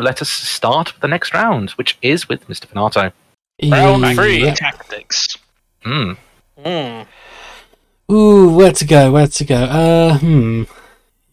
Let us start the next round, which is with Mr. Venato. Round three. Yeah. Tactics. Hmm. Hmm. Ooh, where to go? Where to go? Uh, hmm.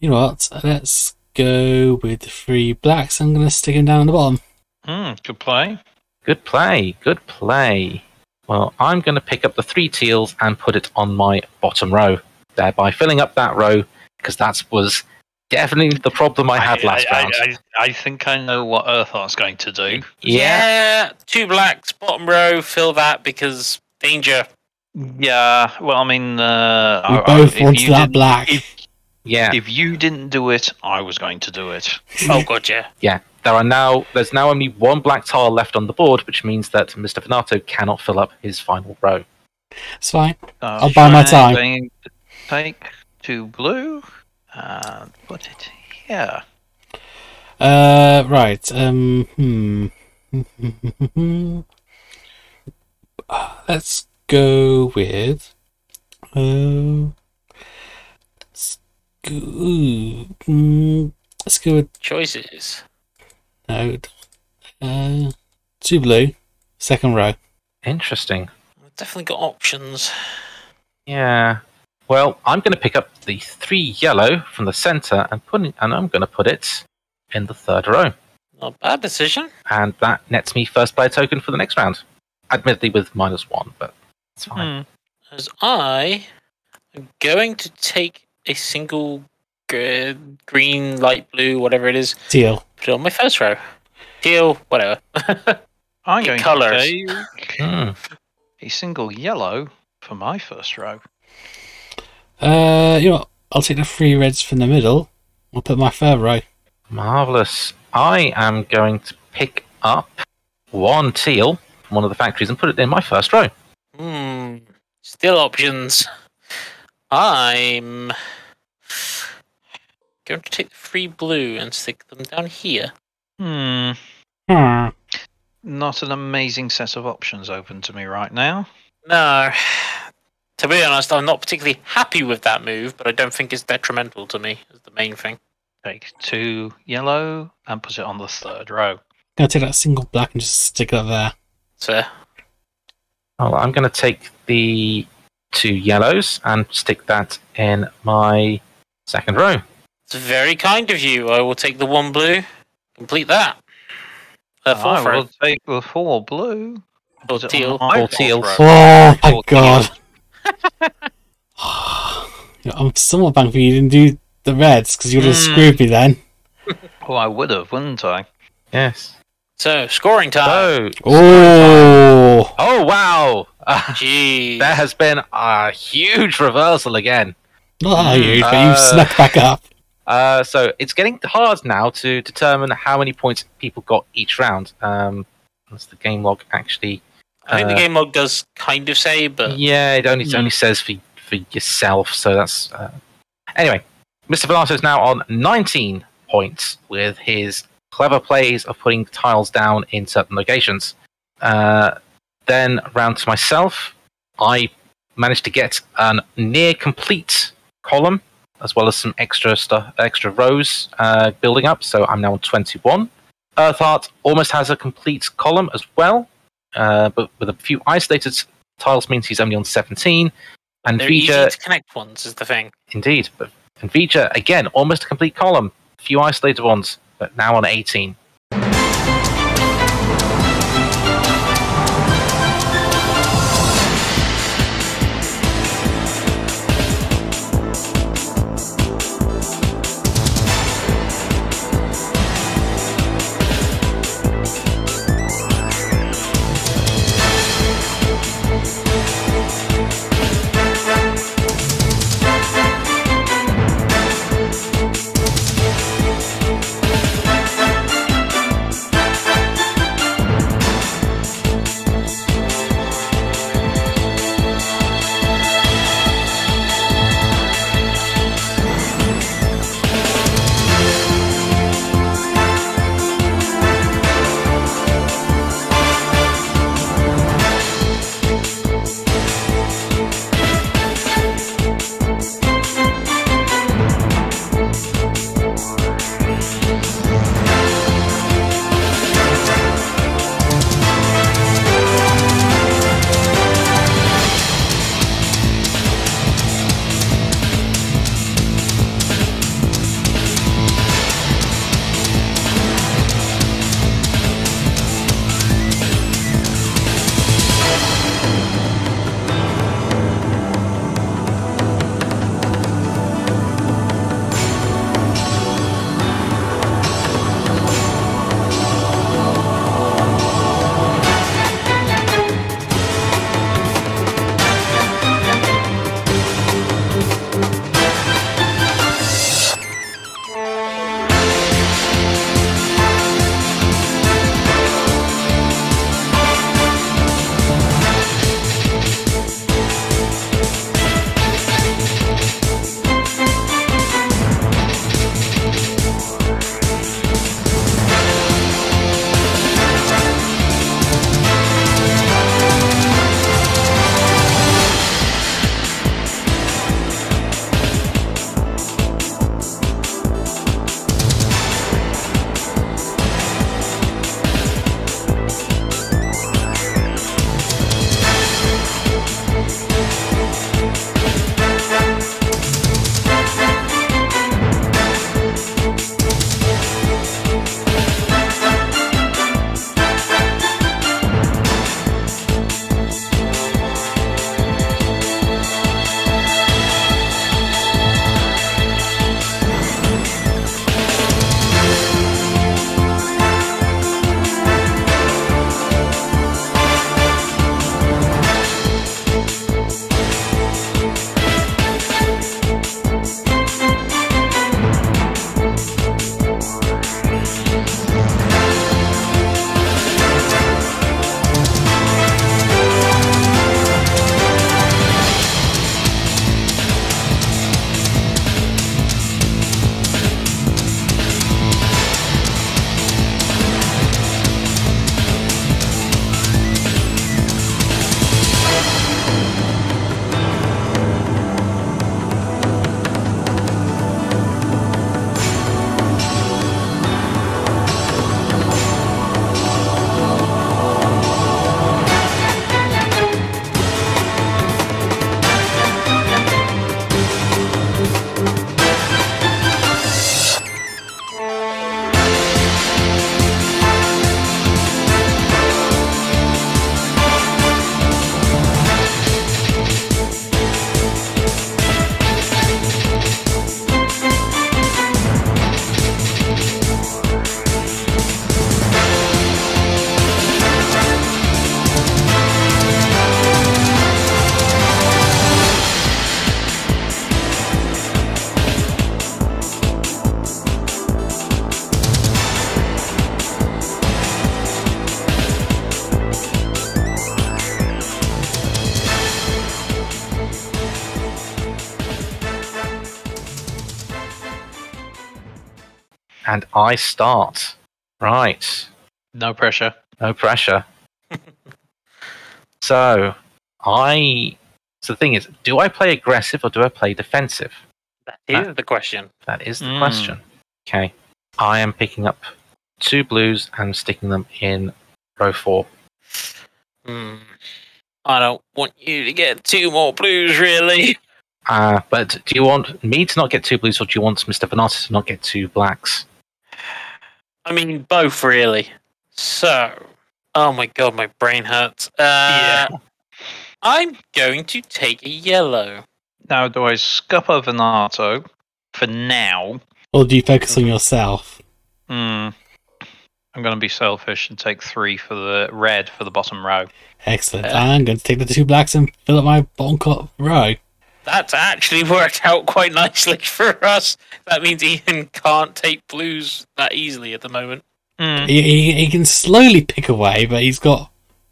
You know what? Let's go with the three blacks. I'm gonna stick him down the bottom. Hmm, good play. Good play. Good play. Well, I'm going to pick up the three teals and put it on my bottom row, thereby filling up that row because that was definitely the problem I had last I, round. I, I, I think I know what Urtheart's going to do. yeah. Two blacks, bottom row, fill that because danger. Yeah, well, I mean, uh, We I- I- both if want you that black. If, Yeah. if you didn't do it, I was going to do it. Oh, god, Yeah. yeah. There are now there's now only one black tile left on the board, which means that Mr. Venato cannot fill up his final row. It's fine. Uh, I'll buy my time. Take two blue and put it here. Uh, right. Um, hmm. Let's go with. Uh, let's go. mm, let's go with Choices. no. Uh, two blue, second row. Interesting. Definitely got options. Yeah. Well, I'm going to pick up the three yellow from the center and put it, and I'm going to put it in the third row, Not a bad decision. and that nets me first player token for the next round. Admittedly, with minus one, but it's fine. Hmm. As I am going to take a single gr- green, light blue, whatever it is, Teal. put it on my first row. Teal, whatever. I'm going colours. to take Hmm. a single yellow for my first row. Uh, you know, what? I'll take the three reds from the middle. I'll put my third row. Marvelous. I am going to pick up one teal from one of the factories and put it in my first row. Hmm. Still options. I'm going to take the free blue and stick them down here. Hmm. Hmm. Not an amazing set of options open to me right now. No. To be honest, I'm not particularly happy with that move, but I don't think it's detrimental to me, is the main thing. Take two yellow and put it on the third row. Gonna take that single black and just stick it there. So, Well, I'm going to take the two yellows and stick that in my second row. it's very kind of you. I will take the one blue, complete that. Uh, four I will it. take the four blue. Or put it on teal. my Or teal. Oh my god. Yeah, I'm somewhat thankful you didn't do the reds because you would have Hmm. screwed me then. Oh, I would have, wouldn't I? Yes. So, scoring time. So, Oh, oh wow, uh, Jeez. there has been a huge reversal again. not that huge, but Uh, you snuck back up. Uh, so it's getting hard now to determine how many points people got each round. Um, as the game log actually, I think uh, the game log does kind of say, but yeah, it only it Hmm. only says for for yourself. So that's uh... anyway. Mr. Venato is now on 19 points with his clever plays of putting tiles down in certain locations. Uh, then round to myself, I managed to get a near complete column as well as some extra stuff, extra rows uh, building up. So I'm now on 21. Urtheart almost has a complete column as well, uh, but with a few isolated tiles means he's only on 17. And they're easy Vija, to connect ones, is the thing. indeed, but and Vija again almost a complete column. A few isolated ones, but now on 18. And I start. Right. No pressure. No pressure. so, I. So the thing is, do I play aggressive or do I play defensive? That is the question. That is the Mm. question. Okay. I am picking up two blues and sticking them in row four. Hmm. I don't want you to get two more blues, really. Uh, but do you want me to not get two blues or do you want Mr. Venato to not get two blacks? I mean, both, really. So, oh my god, my brain hurts. Uh, I'm going to take a yellow. Now, do I scupper Venato for now? Or do you focus on yourself? Hmm. I'm going to be selfish and take three for the red for the bottom row. Excellent. Uh, I'm going to take the two blacks and fill up my bottom cut row. That's actually worked out quite nicely for us. That means Ian can't take blues that easily at the moment. Hmm. He, he, he can slowly pick away, but he's got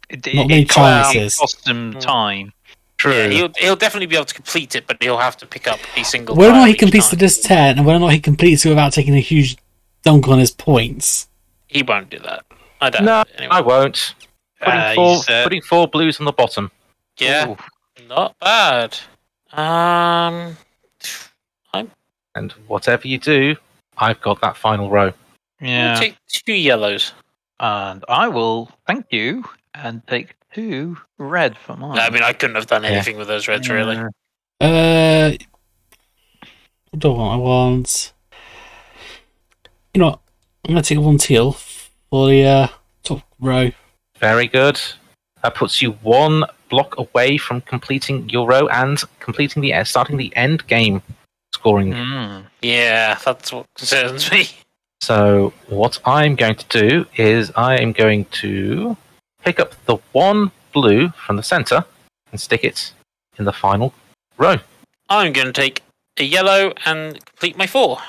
It, Not it- many it cost- chances. it cost him Mm. time. Yeah, he'll, he'll definitely be able to complete it, but he'll have to pick up a single. whether or not he each completes time. the disc 10 and whether or not he completes it without taking a huge dunk on his points. He won't do that. I don't. No, anyway. I won't. Putting, Uh, four, uh, putting four blues on the bottom. Yeah, Ooh. not bad. Um, I'm... And whatever you do, I've got that final row. I'll Yeah. take two yellows. And I will thank you and take two red for mine. I mean, I couldn't have done Yeah. anything with those reds, really. Uh, what do I want? I want. You know, what? I'm going to take one teal for the uh, top row. Very good. That puts you one block away from completing your row and completing the starting the end game scoring. Mm. Yeah, that's what concerns me. So what I'm going to do is I am going to pick up the one blue from the center and stick it in the final row. I'm going to take a yellow and complete my four.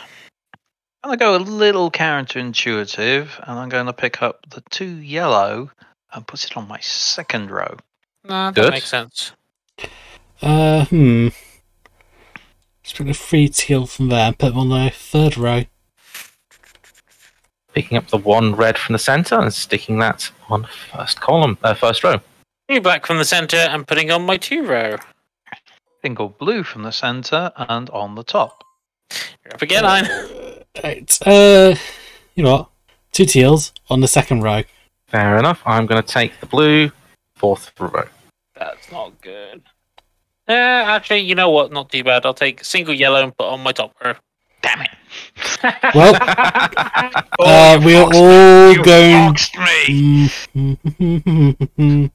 I'm going to go a little counterintuitive and I'm going to pick up the two yellow and put it on my second row. Nah, that Good. makes sense. Uh, hmm. Just pick the three teal from there and put them on the third row. Picking up the one red from the center and sticking that on first column, uh, first row. Two black from the center and putting on my two row. Single blue from the center and on the top. You're up again, Ian. Right. Uh, you know what? Two teals on the second row. Fair enough. I'm going to take the blue fourth row. That's not good. Uh, actually, you know what? Not too bad. I'll take single yellow and put on my top row. Damn it! Well, uh, we're all going. me!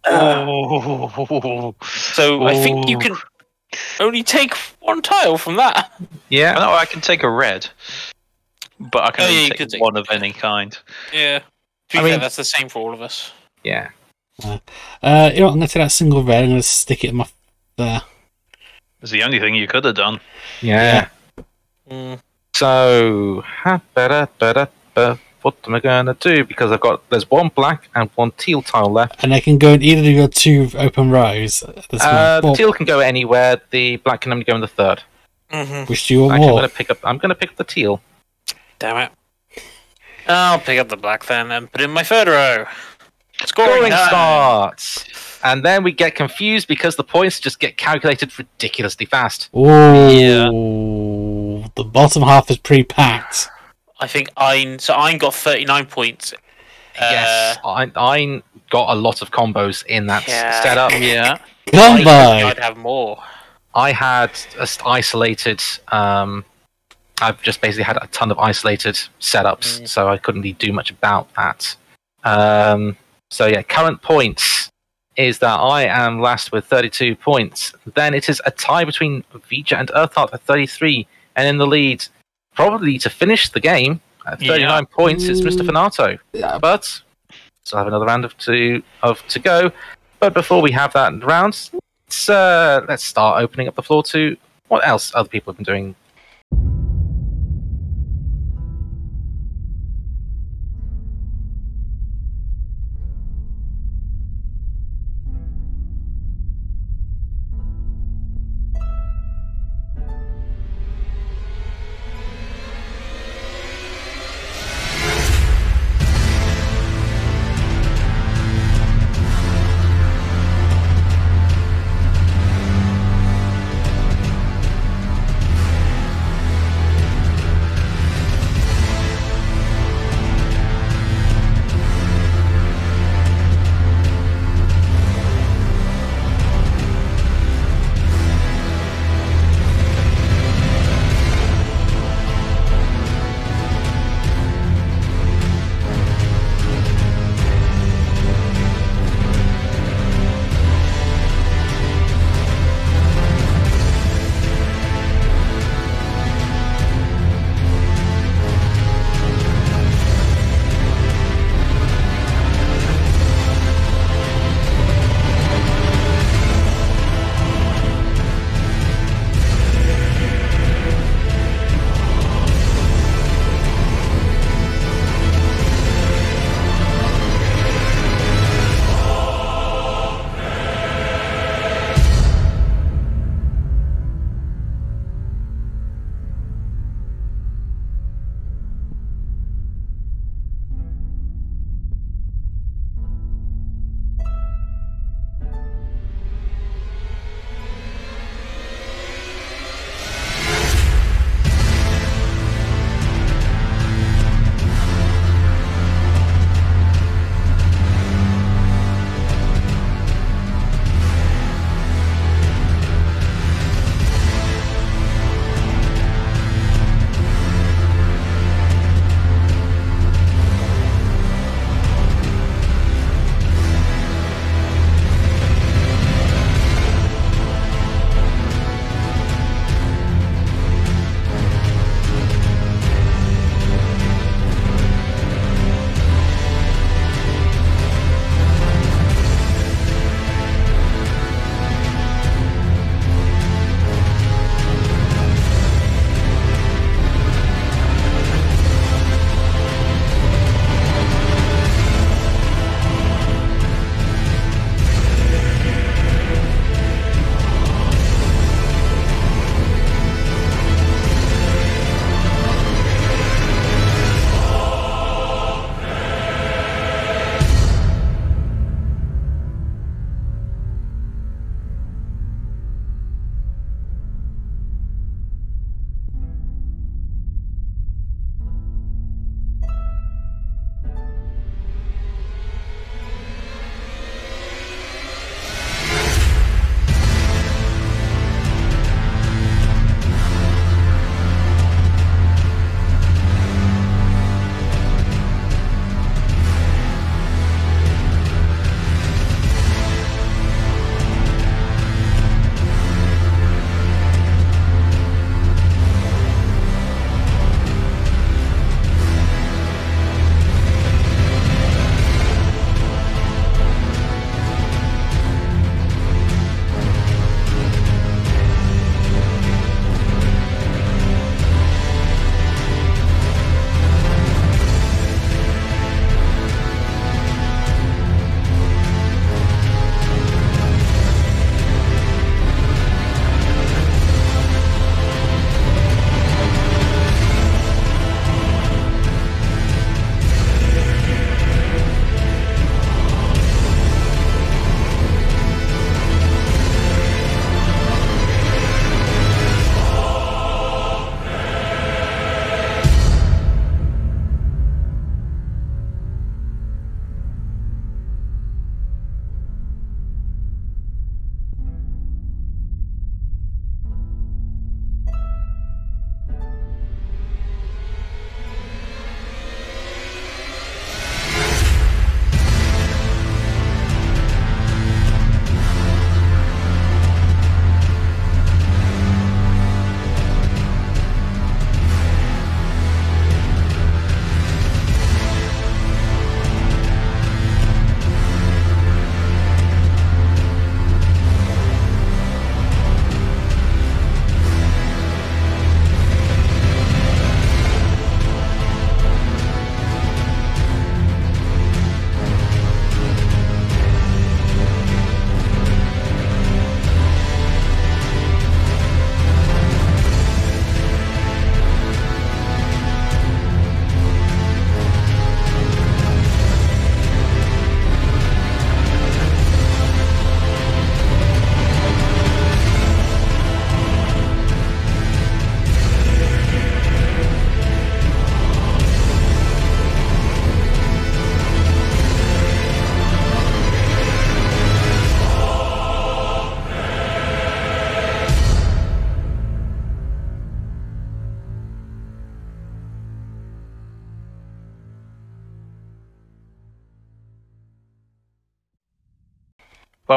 Oh. So I think you can only take one tile from that. Yeah. No, I can take a red, but I can Oh, only yeah, take take one of any kind. Yeah. To be I fair, mean- that's the same for all of us. Yeah. Uh, you know what? I'm going to take that single red. I'm going to stick it in my there. It's the only thing you could have done. Yeah. Mm. So, ha, better, better, better. What am I going to do? Because I've got there's one black and one teal tile left. And I can go in either of your two open rows. Uh, the teal can go anywhere. The black can only go in the third. hmm Which do you want Actually, I'm going to pick up. I'm going to pick up the teal. Damn it. I'll pick up the black then and put in my third row. Scoring, Scoring starts, and then we get confused because the points just get calculated ridiculously fast. Oh, the bottom half is pre-packed. I think Ein. So Ein got 39 points. yes, I, I got a lot of combos in that Yeah. setup. Yeah. Come I, I'd have more. I had a st- isolated. Um, I've just basically had a ton of isolated setups, Mm. so I couldn't really do much about that. Um, so yeah, current points is that I am last with 32 points. Then it is a tie between Vija and Urtheart at 33, and in the lead, probably to finish the game at 39 points, it's Mr. Venato. But still have another round of two of to go. But before we have that round, let's uh, let's start opening up the floor to what else other people have been doing.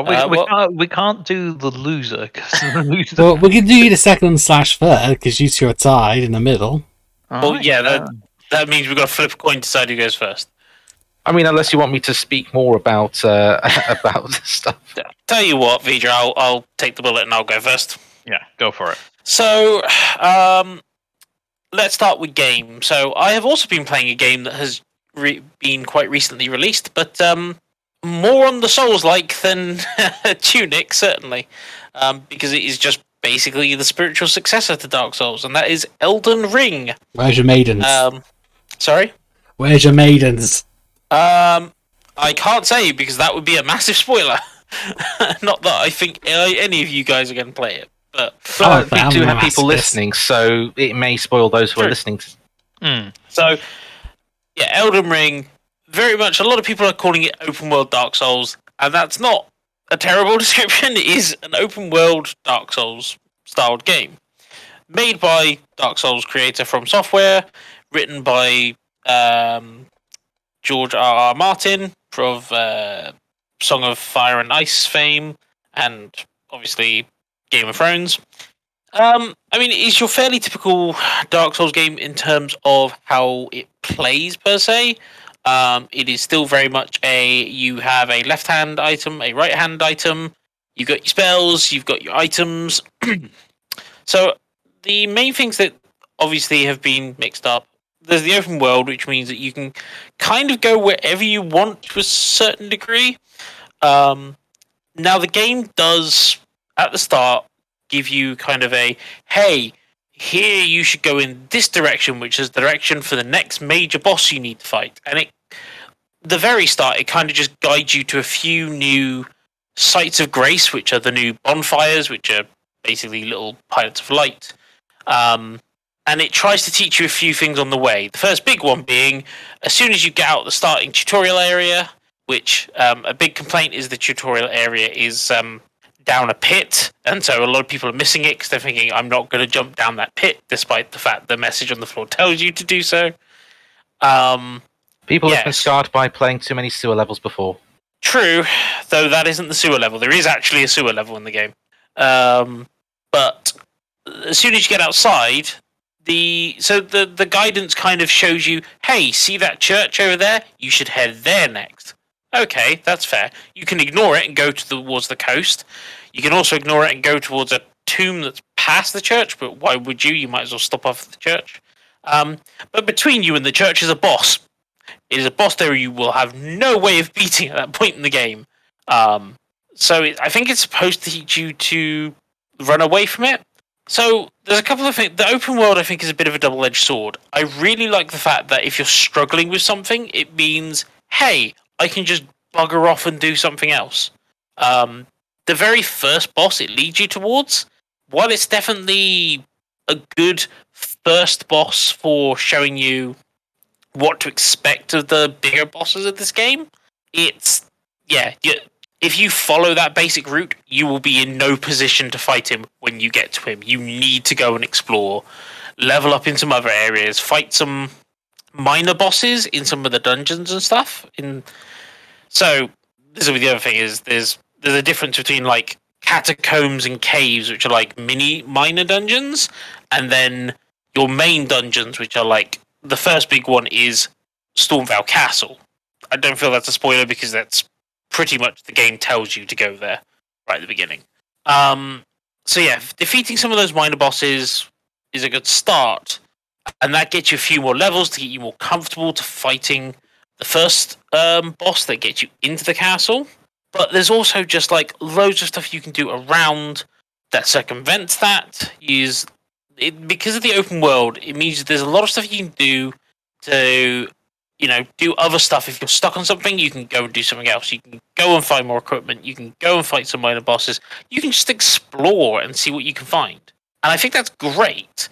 But we, Uh, we, what- can't, we can't do the loser because the loser. Well, we can do the second slash third because you two are tied in the middle. All Well, right, yeah, that, that means we've got to flip a coin to decide who goes first. I mean, unless you want me to speak more about uh, about stuff. Tell you what, Vidra, I'll, I'll take the bullet and I'll go first. yeah, go for it. So, um, let's start with game. So, I have also been playing a game that has re- been quite recently released, but um, more on the Souls like than Tunic, certainly, um, because it is just basically the spiritual successor to Dark Souls, and that is Elden Ring. Where's your maidens? Um, sorry? Where's your maidens? Um, I can't say because that would be a massive spoiler. Not that I think uh, any of you guys are going to play it, but Oh, we do have people masochist. listening, so it may spoil those who are listening. To... Mm. So, yeah, Elden Ring, very much, a lot of people are calling it open world Dark Souls, and that's not a terrible description. It is an open world Dark Souls styled game. Made by Dark Souls creator From Software, written by um, George R. R. Martin of uh, Song of Fire and Ice fame, and obviously Game of Thrones. Um, I mean, it's your fairly typical Dark Souls game in terms of how it plays per se. Um, it is still very much a you have a left hand item, a right hand item. You've got your spells, you've got your items. so the main things that obviously have been mixed up. There's the open world, which means that you can kind of go wherever you want to a certain degree. Um, now the game does at the start give you kind of a hey here you should go in this direction which is the direction for the next major boss you need to fight. And it the very start it kind of just guides you to a few new sites of grace which are the new bonfires which are basically little pilots of light. Um, and it tries to teach you a few things on the way. The first big one being as soon as you get out the starting tutorial area which um, a big complaint is the tutorial area is um, down a pit, and so a lot of people are missing it because they're thinking, "I'm not going to jump down that pit," despite the fact the message on the floor tells you to do so. Um, People have been Yes. scarred by playing too many sewer levels before. True, though that isn't the sewer level. There is actually a sewer level in the game. Um, but as soon as you get outside, the so the the guidance kind of shows you, hey, see that church over there? You should head there next. Okay, that's fair. You can ignore it and go to the, towards the coast. You can also ignore it and go towards a tomb that's past the church. But why would you? You might as well stop off at the church. Um, but between you and the church is a boss. It is a boss there you will have no way of beating at that point in the game. Um, so it, I think it's supposed to teach you to run away from it. So there's a couple of things. The open world, I think, is a bit of a double-edged sword. I really like the fact that if you're struggling with something, it means, hey, I can just bugger off and do something else. Um, the very first boss it leads you towards, while it's definitely a good first boss for showing you what to expect of the bigger bosses of this game, it's yeah. You, if you follow that basic route, you will be in no position to fight him when you get to him. You need to go and explore, level up in some other areas, fight some minor bosses in some of the dungeons and stuff. In so this is the other thing is there's there's a difference between like catacombs and caves, which are like mini minor dungeons, and then your main dungeons, which are like the first big one is Stormveil Castle. I don't feel that's a spoiler because that's pretty much the game tells you to go there right at the beginning. Um, so yeah, defeating some of those minor bosses is a good start, and that gets you a few more levels to get you more comfortable to fighting the first um, boss that gets you into the castle. But there's also just like loads of stuff you can do around that circumvents that. Use it because of the open world. It means there's a lot of stuff you can do to you know do other stuff. If you're stuck on something, you can go and do something else. You can go and find more equipment. You can go and fight some minor bosses. You can just explore and see what you can find. And I think that's great.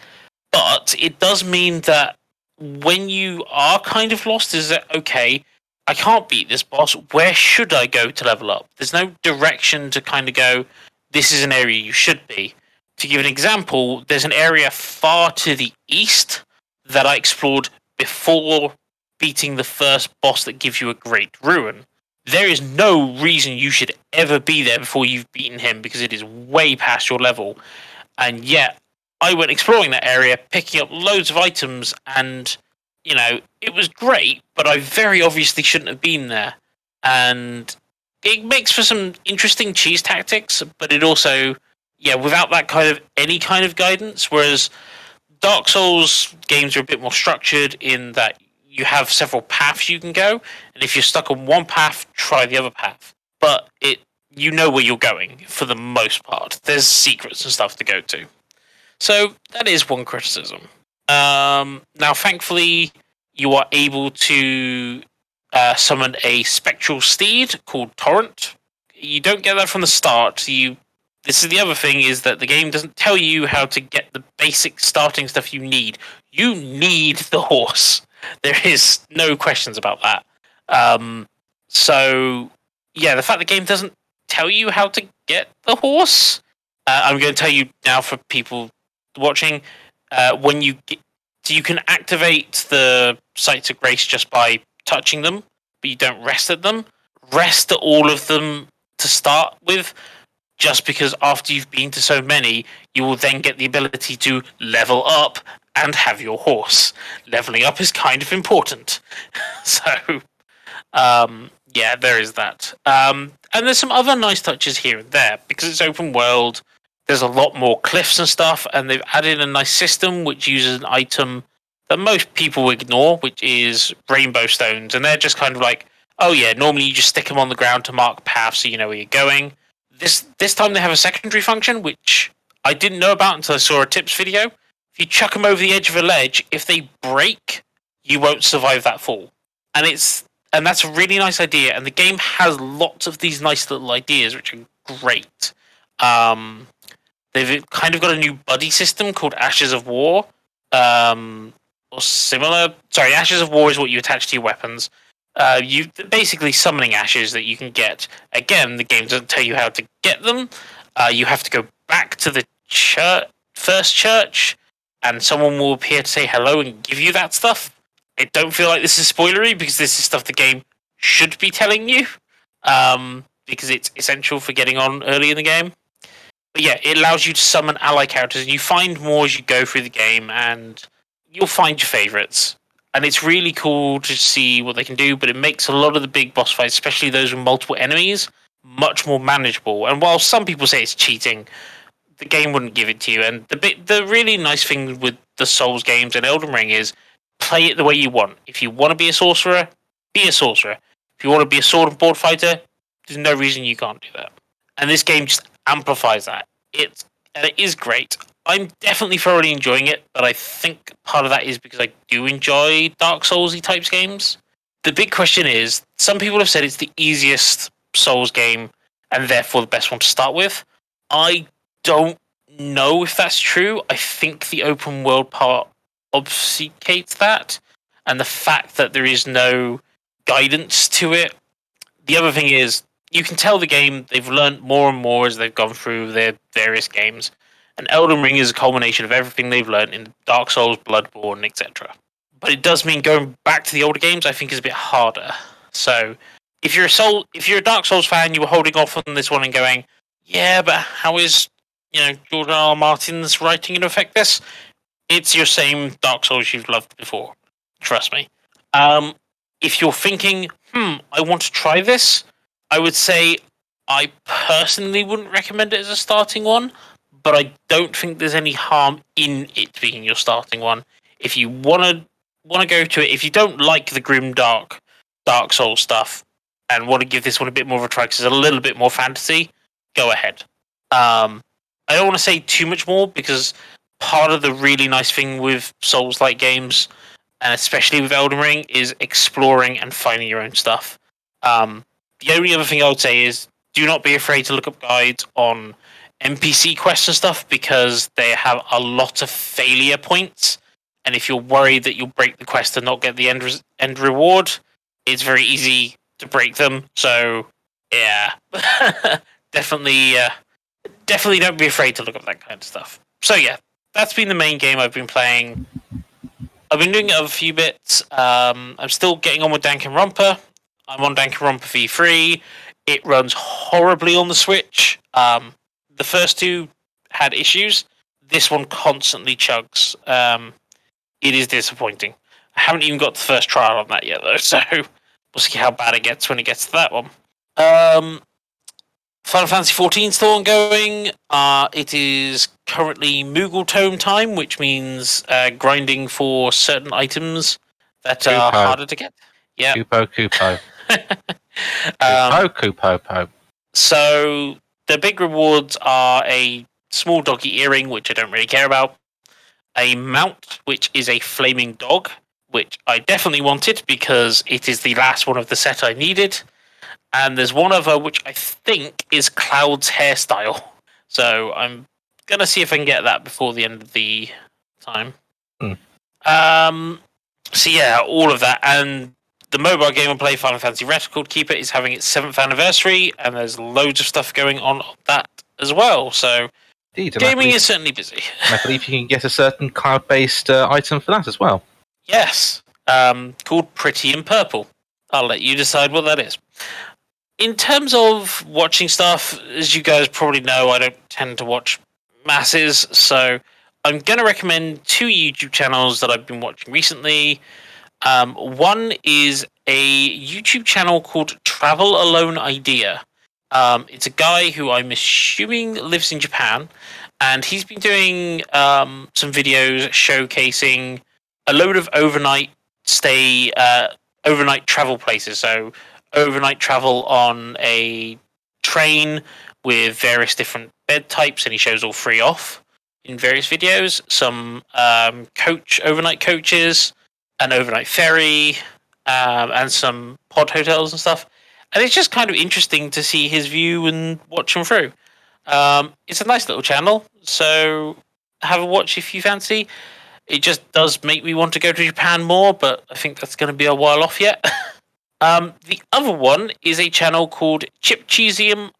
But it does mean that when you are kind of lost, is that okay? I can't beat this boss. Where should I go to level up? There's no direction to kind of go. This is an area you should be. To give an example, there's an area far to the east that I explored before beating the first boss that gives you a great ruin. there is no reason you should ever be there before you've beaten him because it is way past your level. And yet, I went exploring that area, picking up loads of items, and you know, it was great, but I very obviously shouldn't have been there. And it makes for some interesting cheese tactics, but it also, yeah, without that kind of any kind of guidance. Whereas Dark Souls games are a bit more structured in that you have several paths you can go, and if you're stuck on one path, try the other path. But it, you know where you're going for the most part. There's secrets and stuff to go to. So that is one criticism. Um, now, thankfully, you are able to uh, summon a spectral steed called Torrent. You don't get that from the start. You. This is the other thing is that the game doesn't tell you how to get the basic starting stuff you need. You need the horse. There is no questions about that. Um, so yeah, the fact the game doesn't tell you how to get the horse. Uh, I'm going to tell you now for people watching. Uh, when you get, you can activate the sites of grace just by touching them, but you don't rest at them. Rest at all of them to start with, just because after you've been to so many, you will then get the ability to level up and have your horse. Leveling up is kind of important. so, um, yeah, there is that. Um, and there's some other nice touches here and there because it's open world. There's a lot more cliffs and stuff, and they've added a nice system which uses an item that most people ignore, which is rainbow stones, and they're just kind of like, oh yeah, normally you just stick them on the ground to mark paths so you know where you're going. This this time they have a secondary function which I didn't know about until I saw a tips video. If you chuck them over the edge of a ledge, if they break, you won't survive that fall, and it's and that's a really nice idea. And the game has lots of these nice little ideas which are great. Um, they've kind of got a new buddy system called Ashes of War. Um, or similar. Sorry, Ashes of War is what you attach to your weapons. Uh, you basically summoning ashes that you can get. Again, the game doesn't tell you how to get them. Uh, you have to go back to the church, first church, and someone will appear to say hello and give you that stuff. I don't feel like this is spoilery because this is stuff the game should be telling you, um, because it's essential for getting on early in the game. But yeah, it allows you to summon ally characters, and you find more as you go through the game, and you'll find your favorites. And it's really cool to see what they can do, but it makes a lot of the big boss fights, especially those with multiple enemies, much more manageable. And while some people say it's cheating, the game wouldn't give it to you. And the bit, the really nice thing with the Souls games and Elden Ring is play it the way you want. If you want to be a sorcerer, be a sorcerer. If you want to be a sword and board fighter, there's no reason you can't do that. And this game just amplifies that. It's it is great. I'm definitely thoroughly enjoying it, but I think part of that is because I do enjoy Dark Soulsy types games. The big question is, some people have said it's the easiest Souls game and therefore the best one to start with. I don't know if that's true. I think the open world part obfuscates that, and the fact that there is no guidance to it. The other thing is, you can tell the game they've learned more and more as they've gone through their various games and Elden Ring is a culmination of everything they've learned in Dark Souls, Bloodborne, etc. But it does mean going back to the older games. I think is a bit harder. So if you're a Soul, if you're a Dark Souls fan, you were holding off on this one and going, yeah, but how is you know Jordan R. Martin's writing going to affect this? It's your same Dark Souls you've loved before. Trust me. Um, if you're thinking, hmm, I want to try this, I would say I personally wouldn't recommend it as a starting one but I don't think there's any harm in it being your starting one. If you want to want to go to it, if you don't like the grim dark Dark Souls stuff and want to give this one a bit more of a try because it's a little bit more fantasy, go ahead. Um, I don't want to say too much more because part of the really nice thing with Souls like games, and especially with Elden Ring, is exploring and finding your own stuff. Um, the only other thing I would say is do not be afraid to look up guides on NPC quests and stuff because they have a lot of failure points. And if you're worried that you'll break the quest and not get the end res- end reward, it's very easy to break them. So yeah, definitely, uh, definitely don't be afraid to look up that kind of stuff. So yeah, that's been the main game I've been playing. I've been doing a few bits. Um, I'm still getting on with Danganronpa. I'm on Danganronpa V3. It runs horribly on the Switch. Um, the first two had issues. This one constantly chugs. Um, it is disappointing. I haven't even got the first trial on that yet, though, so we'll see how bad it gets when it gets to that one. Um, Final Fantasy XIV still ongoing. Uh, it is currently Moogle Tome time, which means uh, grinding for certain items that are harder to get. Yeah. Kupo, Kupo. Um, Kupo, so the big rewards are a small doggy earring, which I don't really care about, a mount, which is a flaming dog, which I definitely wanted because it is the last one of the set I needed, and there's one other which I think is Cloud's hairstyle. So I'm gonna see if I can get that before the end of the time. Hmm. Um. So yeah, all of that and the mobile game I play, Final Fantasy Record Keeper, is having its seventh anniversary, and there's loads of stuff going on on that as well. So Indeed, gaming believe, is certainly busy. I believe you can get a certain cloud-based uh, item for that as well. Yes, um, called Pretty in Purple. I'll let you decide what that is. In terms of watching stuff, as you guys probably know, I don't tend to watch masses, so I'm going to recommend two YouTube channels that I've been watching recently. Um, one is a YouTube channel called Travel Alone Idea. Um, it's a guy who I'm assuming lives in Japan, and he's been doing um, some videos showcasing a load of overnight stay, uh, overnight travel places. So, overnight travel on a train with various different bed types, and he shows all three off in various videos. Some um, coach, overnight coaches, an overnight ferry, um, and some pod hotels and stuff. And it's just kind of interesting to see his view and watch him through. Um, it's a nice little channel, so have a watch if you fancy. It just does make me want to go to Japan more, but I think that's going to be a while off yet. um, the other one is a channel called ChipCheezum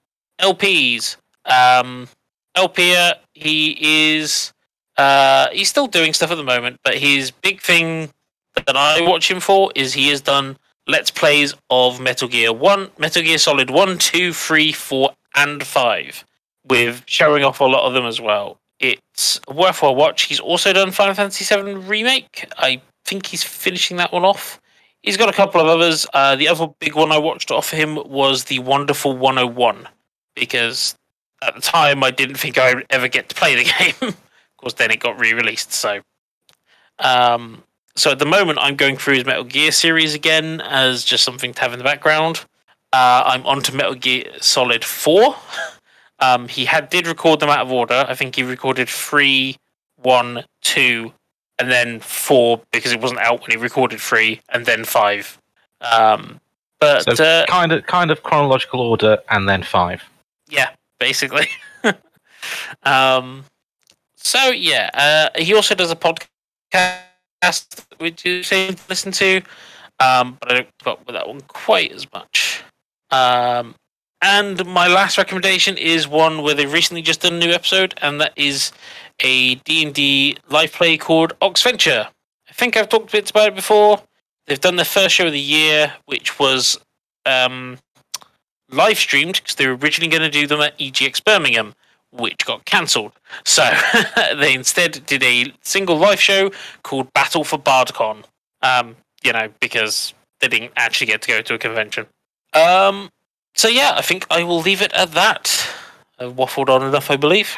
LPs. Um, Elpia, he is uh, he's still doing stuff at the moment, but his big thing that I watch him for is he has done let's plays of Metal Gear One, Metal Gear Solid One, Two, Three, Four, and Five, with showing off a lot of them as well. It's worthwhile watch. He's also done Final Fantasy VII Remake. I think he's finishing that one off. He's got a couple of others. Uh, the other big one I watched off him was the Wonderful 101, because at the time I didn't think I would ever get to play the game. of course, then it got re-released. So, um, so at the moment I'm going through his Metal Gear series again as just something to have in the background. Uh, I'm on to Metal Gear Solid 4. Um, he had did record them out of order. I think he recorded three, one, two, and then four because it wasn't out when he recorded three, and then five. Um, but So uh, kind of, kind of chronological order, and then five. yeah, basically. um, so yeah, uh, he also does a podcast which you seem to listen to, um, but I don't keep with that one quite as much. Um, and my last recommendation is one where they've recently just done a new episode, and that is a D&D live play called Oxventure. I think I've talked bits about it before. They've done their first show of the year, which was um, live streamed because they were originally going to do them at EGX Birmingham, which got cancelled. So they instead did a single live show called Battle for BardCon. Um, you know, because they didn't actually get to go to a convention. Um, so yeah, I think I will leave it at that. I've waffled on enough, I believe.